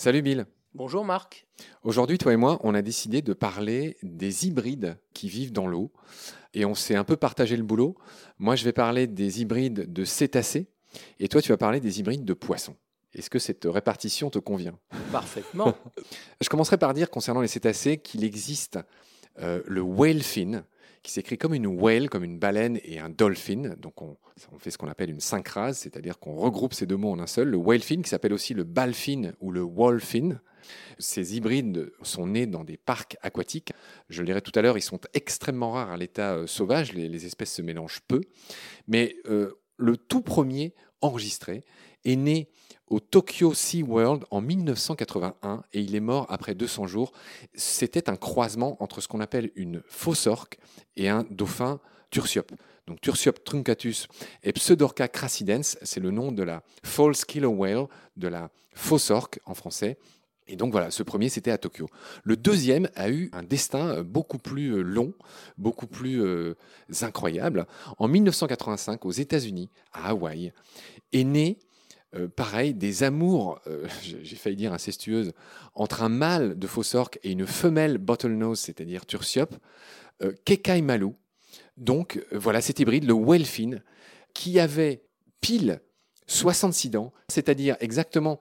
Salut Bill. Bonjour Marc. Aujourd'hui, toi et moi, on a décidé de parler des hybrides qui vivent dans l'eau. Et on s'est un peu partagé le boulot. Moi, je vais parler des hybrides de cétacés. Et toi, tu vas parler des hybrides de poissons. Est-ce que cette répartition te convient? Parfaitement. je commencerai par dire, concernant les cétacés, qu'il existe euh, le whale fin, qui s'écrit comme une whale, comme une baleine, et un dolphin. Donc on, fait ce qu'on appelle une syncrase, c'est-à-dire qu'on regroupe ces deux mots en un seul. Le whale fin, qui s'appelle aussi le balfin ou le wallfin. Ces hybrides sont nés dans des parcs aquatiques. Je le dirai tout à l'heure, ils sont extrêmement rares à l'état euh, sauvage, les, espèces se mélangent peu. Mais euh, le tout premier enregistré est né au Tokyo Sea World en 1981 et il est mort après 200 jours. C'était un croisement entre ce qu'on appelle une fausse orque et un dauphin tursiope. Donc Tursiope truncatus et Pseudorca crassidens, c'est le nom de la false killer whale, de la fausse orque en français. Et donc voilà, ce premier, c'était à Tokyo. Le deuxième a eu un destin beaucoup plus euh, long, beaucoup plus euh, incroyable. En 1985, aux États-Unis, à Hawaï, est né euh, pareil, des amours, euh, j'ai failli dire incestueuses, entre un mâle de fausse orque et une femelle bottlenose, c'est-à-dire tursiope, euh, Kekai Malu. Donc voilà cet hybride, le Wellfin, qui avait pile 66 dents, c'est-à-dire exactement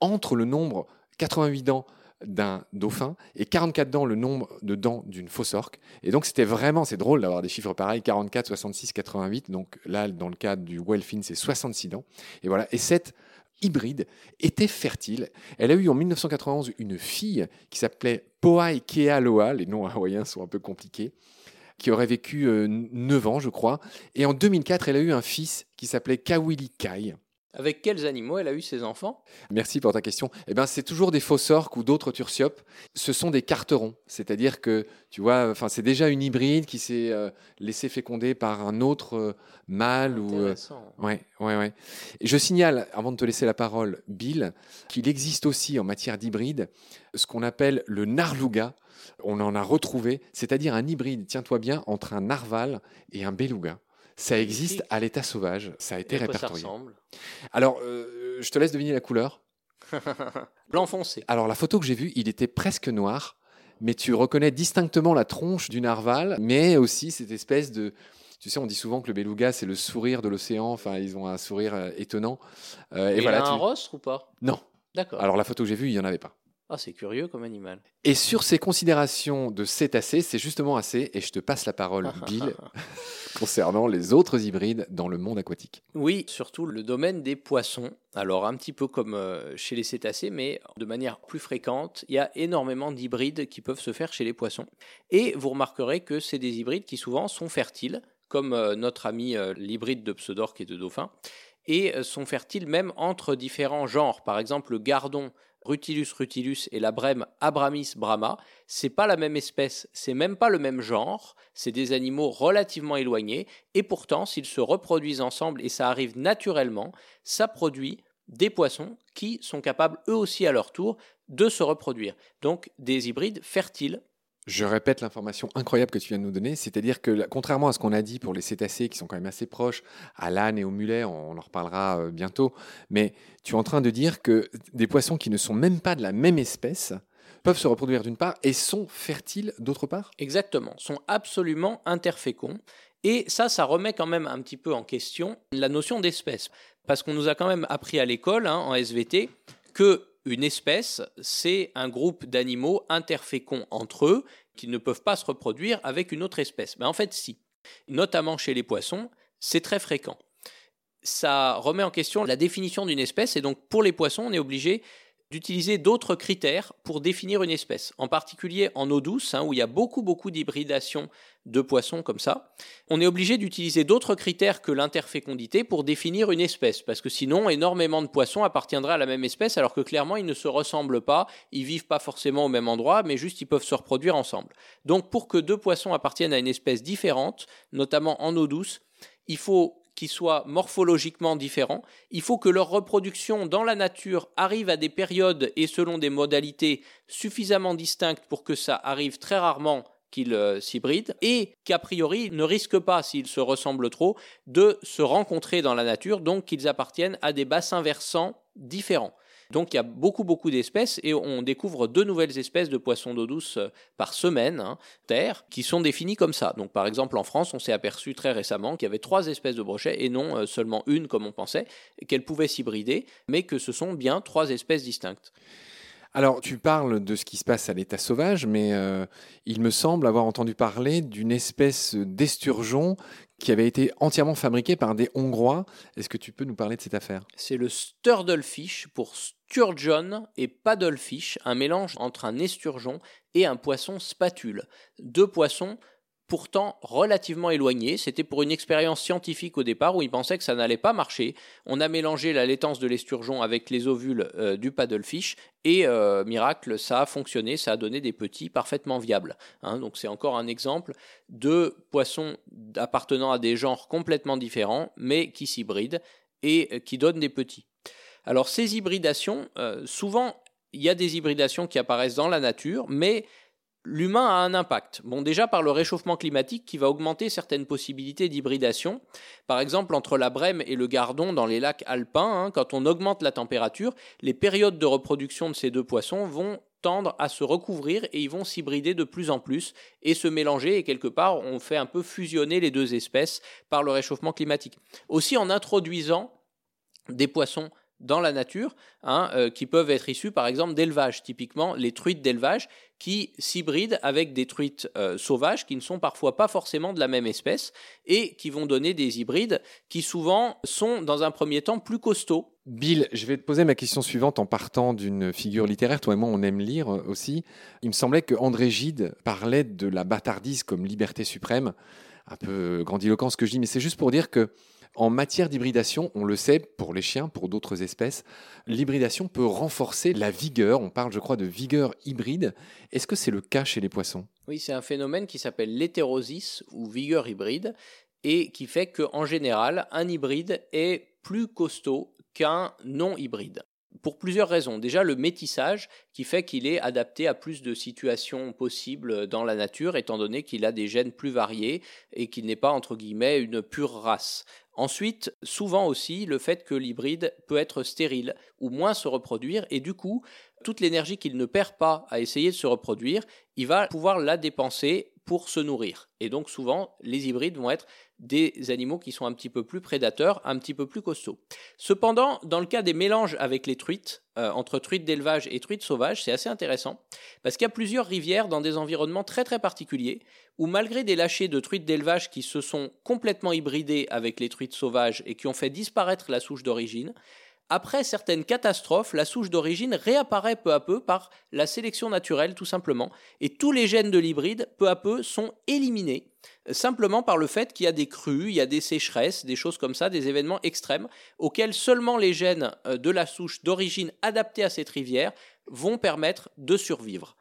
entre le nombre 88 dents d'un dauphin et 44 dents le nombre de dents d'une fausse orque. Et donc c'était vraiment, c'est drôle d'avoir des chiffres pareils, 44, 66, 88. Donc là, dans le cas du Wellfin, c'est 66 dents. Et voilà. Et cette hybride était fertile. Elle a eu en 1991 une fille qui s'appelait Poai Kealoa, les noms hawaïens sont un peu compliqués, qui aurait vécu 9 euh, ans, je crois. Et en 2004, elle a eu un fils qui s'appelait Kawili Kai. Avec quels animaux elle a eu ses enfants? Merci pour ta question. Eh ben, c'est toujours des orques ou d'autres tursiopes. Ce sont des carterons, c'est-à-dire que tu vois, enfin, c'est déjà une hybride qui s'est euh, laissée féconder par un autre euh, mâle ou. Euh, ouais, ouais, ouais. Et je signale, avant de te laisser la parole, Bill, qu'il existe aussi en matière d'hybride ce qu'on appelle le narluga. On en a retrouvé, c'est-à-dire un hybride, tiens-toi bien, entre un narval et un beluga. Ça existe à l'état sauvage. Ça a été répertorié. Ça ressemble? Alors, euh, je te laisse deviner la couleur. Blanc foncé. Alors, la photo que j'ai vue, il était presque noir, mais tu reconnais distinctement la tronche du narval, mais aussi cette espèce de. Tu sais, on dit souvent que le beluga, c'est le sourire de l'océan. Enfin, ils ont un sourire euh, étonnant. Euh, et, voilà, il a un rostre ou pas? Non. D'accord. Alors, la photo que j'ai vue, il n'y en avait pas. Ah, c'est curieux comme animal. Et sur ces considérations de cétacés, c'est justement assez, et je te passe la parole, Bill, concernant les autres hybrides dans le monde aquatique. Oui, surtout le domaine des poissons. Alors, un petit peu comme euh, chez les cétacés, mais de manière plus fréquente, il y a énormément d'hybrides qui peuvent se faire chez les poissons. Et vous remarquerez que c'est des hybrides qui souvent sont fertiles, comme euh, notre ami euh, l'hybride de pseudorque et de dauphin, et sont fertiles même entre différents genres. Par exemple, le gardon Rutilus rutilus et la brème Abramis brahma, c'est pas la même espèce, c'est même pas le même genre, c'est des animaux relativement éloignés, et pourtant, s'ils se reproduisent ensemble et ça arrive naturellement, ça produit des poissons qui sont capables eux aussi à leur tour de se reproduire. Donc des hybrides fertiles je répète l'information incroyable que tu viens de nous donner, c'est-à-dire que contrairement à ce qu'on a dit pour les cétacés qui sont quand même assez proches à l'âne et au mulet, on en reparlera euh, bientôt, mais tu es en train de dire que des poissons qui ne sont même pas de la même espèce peuvent se reproduire d'une part et sont fertiles d'autre part? Exactement, sont absolument interféconds. Et ça, ça remet quand même un petit peu en question la notion d'espèce. Parce qu'on nous a quand même appris à l'école, hein, en SVT, que une espèce, c'est un groupe d'animaux interféconds entre eux qui ne peuvent pas se reproduire avec une autre espèce. Mais en fait, si. Notamment chez les poissons, c'est très fréquent. Ça remet en question la définition d'une espèce et donc pour les poissons, on est obligé d'utiliser d'autres critères pour définir une espèce, en particulier en eau douce, hein, où il y a beaucoup beaucoup d'hybridation de poissons comme ça. On est obligé d'utiliser d'autres critères que l'interfécondité pour définir une espèce, parce que sinon énormément de poissons appartiendraient à la même espèce, alors que clairement ils ne se ressemblent pas, ils vivent pas forcément au même endroit, mais juste ils peuvent se reproduire ensemble. Donc pour que deux poissons appartiennent à une espèce différente, notamment en eau douce, il faut qui soient morphologiquement différents. Il faut que leur reproduction dans la nature arrive à des périodes et selon des modalités suffisamment distinctes pour que ça arrive très rarement qu'ils euh, s'hybrident et qu'a priori ne risquent pas, s'ils se ressemblent trop, de se rencontrer dans la nature, donc qu'ils appartiennent à des bassins versants différents. Donc il y a beaucoup beaucoup d'espèces et on découvre deux nouvelles espèces de poissons d'eau douce euh, par semaine, hein, terre, qui sont définies comme ça. Donc par exemple en France, on s'est aperçu très récemment qu'il y avait trois espèces de brochets et non euh, seulement une comme on pensait, qu'elles pouvaient s'hybrider, mais que ce sont bien trois espèces distinctes. Alors, tu parles de ce qui se passe à l'état sauvage, mais euh, il me semble avoir entendu parler d'une espèce d'esturgeon qui avait été entièrement fabriqué par des Hongrois. Est-ce que tu peux nous parler de cette affaire? C'est le sturdelfish pour sturgeon et paddlefish, un mélange entre un esturgeon et un poisson spatule. Deux poissons pourtant relativement éloigné. C'était pour une expérience scientifique au départ où ils pensaient que ça n'allait pas marcher. On a mélangé la laitance de l'esturgeon avec les ovules euh, du paddlefish et euh, miracle, ça a fonctionné, ça a donné des petits parfaitement viables. Hein. donc c'est encore un exemple de poissons appartenant à des genres complètement différents mais qui s'hybrident et euh, qui donnent des petits. Alors ces hybridations, souvent il y a des hybridations qui apparaissent dans la nature, mais l'humain a un impact. Bon, déjà par le réchauffement climatique qui va augmenter certaines possibilités d'hybridation. Par exemple, entre la Brème et le Gardon dans les lacs alpins, hein, quand on augmente la température, les périodes de reproduction de ces deux poissons vont tendre à se recouvrir et ils vont s'hybrider de plus en plus et se mélanger et quelque part on fait un peu fusionner les deux espèces par le réchauffement climatique. Aussi en introduisant des poissons dans la nature, hein, euh, qui peuvent être issus par exemple d'élevage, typiquement les truites d'élevage qui s'hybrident avec des truites euh, sauvages qui ne sont parfois pas forcément de la même espèce et qui vont donner des hybrides qui souvent sont dans un premier temps plus costauds. Bill, je vais te poser ma question suivante en partant d'une figure littéraire. Toi et moi, on aime lire aussi. Il me semblait que André Gide parlait de la bâtardise comme liberté suprême. Un peu grandiloquent ce que je dis, mais c'est juste pour dire que en matière d'hybridation, on le sait pour les chiens, pour d'autres espèces, l'hybridation peut renforcer la vigueur. On parle, je crois, de vigueur hybride. Est-ce que c'est le cas chez les poissons? Oui, c'est un phénomène qui s'appelle l'hétérosis ou vigueur hybride et qui fait qu'en général, un hybride est plus costaud qu'un non hybride pour plusieurs raisons. Déjà, le métissage qui fait qu'il est adapté à plus de situations possibles dans la nature, étant donné qu'il a des gènes plus variés et qu'il n'est pas, entre guillemets, une pure race. Ensuite, souvent aussi, le fait que l'hybride peut être stérile ou moins se reproduire, et du coup, toute l'énergie qu'il ne perd pas à essayer de se reproduire, il va pouvoir la dépenser pour se nourrir. Et donc souvent, les hybrides vont être des animaux qui sont un petit peu plus prédateurs, un petit peu plus costauds. Cependant, dans le cas des mélanges avec les truites, euh, entre truites d'élevage et truites sauvages, c'est assez intéressant, parce qu'il y a plusieurs rivières dans des environnements très très particuliers, où malgré des lâchers de truites d'élevage qui se sont complètement hybridés avec les truites sauvages et qui ont fait disparaître la souche d'origine, après certaines catastrophes, la souche d'origine réapparaît peu à peu par la sélection naturelle tout simplement, et tous les gènes de l'hybride peu à peu sont éliminés simplement par le fait qu'il y a des crues, il y a des sécheresses, des choses comme ça, des événements extrêmes auxquels seulement les gènes euh, de la souche d'origine adaptée à cette rivière vont permettre de survivre.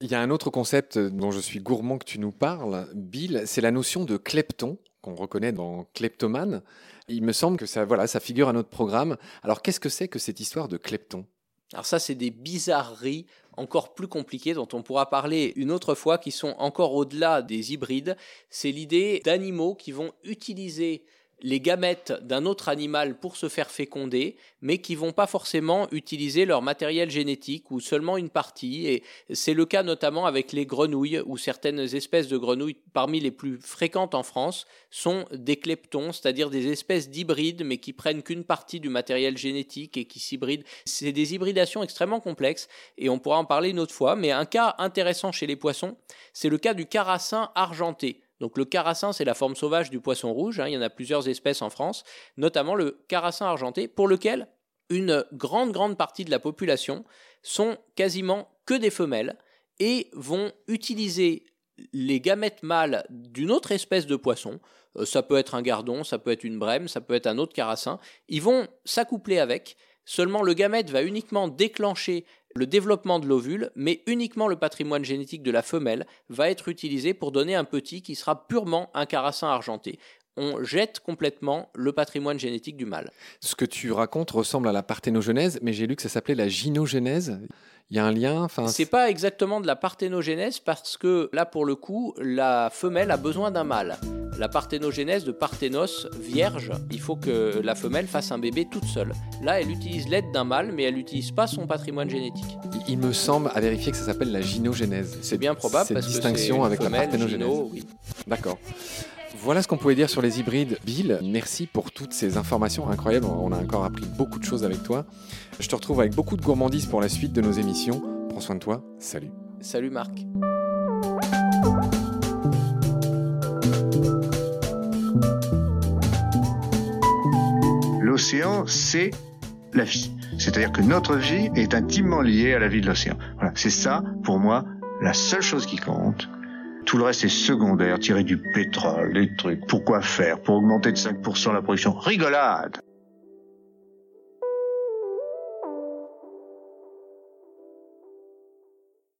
Il y a un autre concept dont je suis gourmand que tu nous parles, Bill, c'est la notion de klepton qu'on reconnaît dans Kleptomane. Il me semble que ça, voilà, ça figure à notre programme. Alors qu'est-ce que c'est que cette histoire de klepton? Alors ça, c'est des bizarreries encore plus compliquées dont on pourra parler une autre fois, qui sont encore au-delà des hybrides. C'est l'idée d'animaux qui vont utiliser les gamètes d'un autre animal pour se faire féconder, mais qui vont pas forcément utiliser leur matériel génétique ou seulement une partie. Et c'est le cas notamment avec les grenouilles, où certaines espèces de grenouilles, parmi les plus fréquentes en France, sont des kleptons, c'est-à-dire des espèces d'hybrides, mais qui prennent qu'une partie du matériel génétique et qui s'hybrident. C'est des hybridations extrêmement complexes, et on pourra en parler une autre fois. Mais un cas intéressant chez les poissons, c'est le cas du carassin argenté. Donc le carassin, c'est la forme sauvage du poisson rouge. Hein. il y en a plusieurs espèces en France, notamment le carassin argenté, pour lequel une grande, grande partie de la population sont quasiment que des femelles et vont utiliser les gamètes mâles d'une autre espèce de poisson. Euh, ça peut être un gardon, ça peut être une brème, ça peut être un autre carassin. Ils vont s'accoupler avec. Seulement le gamète va uniquement déclencher le développement de l'ovule, mais uniquement le patrimoine génétique de la femelle va être utilisé pour donner un petit qui sera purement un carassin argenté. On jette complètement le patrimoine génétique du mâle. Ce que tu racontes ressemble à la parthénogenèse, mais j'ai lu que ça s'appelait la gynogenèse. Il y a un lien enfin, C'est pas exactement de la parthénogénèse parce que là, pour le coup, la femelle a besoin d'un mâle. La parthénogénèse de parthénos, vierge, il faut que la femelle fasse un bébé toute seule. Là, elle utilise l'aide d'un mâle, mais elle n'utilise pas son patrimoine génétique. Il me semble à vérifier que ça s'appelle la gynogénèse. C'est bien probable Cette parce distinction que c'est avec la femelle, parthénogénèse. gyno, oui. D'accord. Voilà ce qu'on pouvait dire sur les hybrides. Bill, merci pour toutes ces informations incroyables. On a encore appris beaucoup de choses avec toi. Je te retrouve avec beaucoup de gourmandise pour la suite de nos émissions. Prends soin de toi. Salut. Salut Marc. L'océan, c'est la vie. C'est-à-dire que notre vie est intimement liée à la vie de l'océan. Voilà, c'est ça, pour moi, la seule chose qui compte. Tout le reste est secondaire, tirer du pétrole, des trucs. Pourquoi faire? Pour augmenter de 5% la production. Rigolade